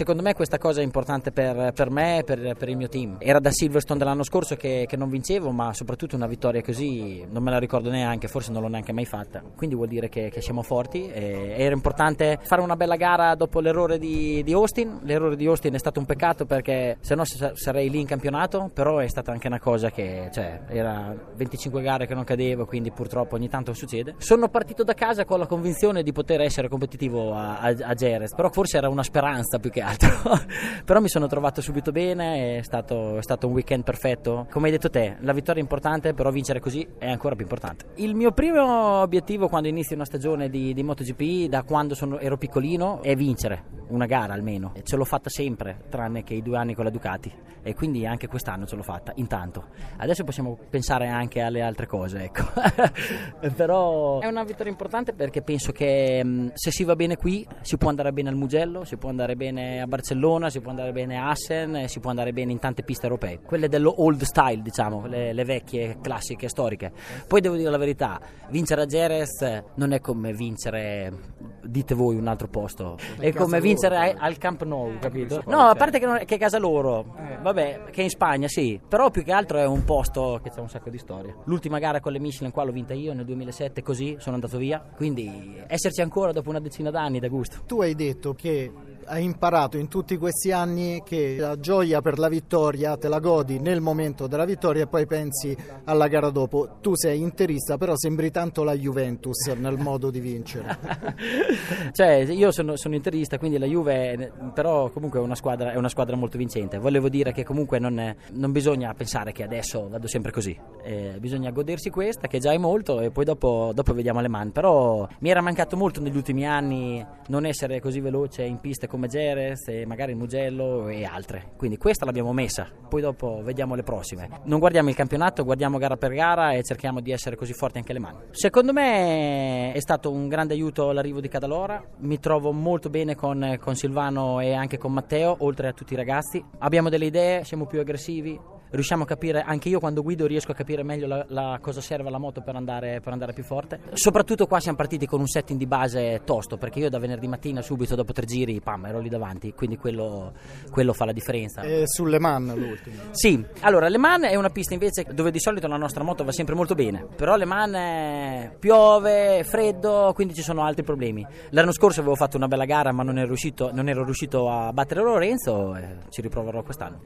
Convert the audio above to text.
secondo me questa cosa è importante per, per me e per, per, il mio team. Era da Silverstone dell'anno scorso che, che, non vincevo, ma soprattutto una vittoria così non me la ricordo neanche, forse non l'ho neanche mai fatta. Quindi vuol dire che, che siamo forti. era importante fare una bella gara dopo l'errore di, di, Austin. L'errore di Austin è stato un peccato perché se no sarei lì in campionato, però è stata anche una cosa che, cioè, era 25 gare che non cadevo, quindi purtroppo ogni tanto succede. Sono partito da casa con la convinzione di poter essere competitivo a, a, a Jerez, però forse era una speranza più che altro. però mi sono trovato subito bene, è stato, è stato, un weekend perfetto. Come hai detto te, la vittoria è importante, però vincere così è ancora più importante. Il mio primo obiettivo quando inizio una stagione di, di MotoGP, da quando sono, ero piccolino, è vincere una gara almeno. Ce l'ho fatta sempre, tranne che i due anni con la Ducati, e quindi anche quest'anno ce l'ho fatta, intanto. Adesso possiamo pensare anche alle altre cose, ecco. però è una vittoria importante perché penso che mm, se si va bene qui si può andare bene al Mugello, si può andare bene a Barcellona, si può andare bene a Assen, si può andare bene in tante piste europee, quelle dello old style, diciamo, le, le vecchie, classiche, storiche. Poi devo dire la verità, vincere a Jerez non è come vincere, dite voi, un altro posto, è come vincere loro, al Camp Nou, capito? No, a parte che, non, che è casa loro, eh. vabbè, che è in Spagna, sì, però più che altro è un posto che c'è un sacco di storia. L'ultima gara con le Michelin qua l'ho vinta io nel 2007, così sono andato via, quindi esserci ancora dopo una decina d'anni da gusto. Tu hai detto che hai imparato in tutti questi anni che la gioia per la vittoria te la godi nel momento della vittoria e poi pensi alla gara dopo. Tu sei interista, però sembri tanto la Juventus nel modo di vincere. cioè, io sono, sono, interista, quindi la Juve, però comunque è una squadra, è una squadra molto vincente. Volevo dire che comunque non, è, non bisogna pensare che adesso vado sempre così. Eh, bisogna godersi questa, che già è molto, e poi dopo, dopo vediamo le mani. Però mi era mancato molto negli ultimi anni non essere così veloce in piste come come Geres e magari Mugello e altre. Quindi questa l'abbiamo messa, poi dopo vediamo le prossime. Non guardiamo il campionato, guardiamo gara per gara e cerchiamo di essere così forti anche le mani. Secondo me è stato un grande aiuto l'arrivo di Cadalora, mi trovo molto bene con, con Silvano e anche con Matteo, oltre a tutti i ragazzi. Abbiamo delle idee, siamo più aggressivi, riusciamo a capire, anche io quando guido riesco a capire meglio la, la cosa serve alla moto per andare, per andare, più forte. Soprattutto qua siamo partiti con un setting di base tosto, perché io da venerdì mattina subito dopo tre giri, pam, ero lì davanti, quindi quello, quello fa la differenza. E sulle Man l'ultimo? Sì, allora Le Man è una pista invece dove di solito la nostra moto va sempre molto bene, però Le Man è... piove, freddo, quindi ci sono altri problemi. L'anno scorso avevo fatto una bella gara ma non ero riuscito, non ero riuscito a battere Lorenzo e ci riproverò quest'anno.